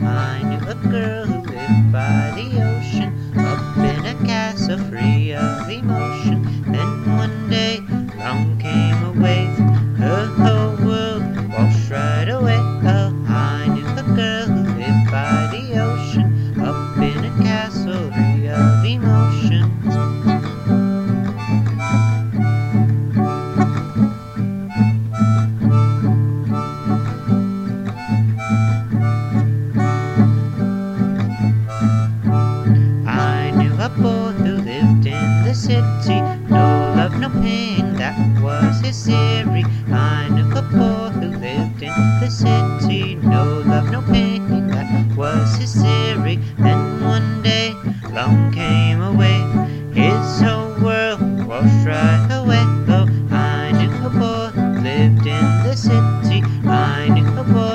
I knew a girl who lived by the ocean, up in a castle free of emotion. Then one day, along came a wave, her whole world washed right away. Oh, I knew a girl who lived by the ocean, up in a castle free of emotions. Boy who lived in the city. No love, no pain, that was his theory. I knew a boy who lived in the city. No love, no pain, that was his theory. Then one day, along came a wave. His whole world washed right away. Oh, I knew a boy who lived in the city. I knew a boy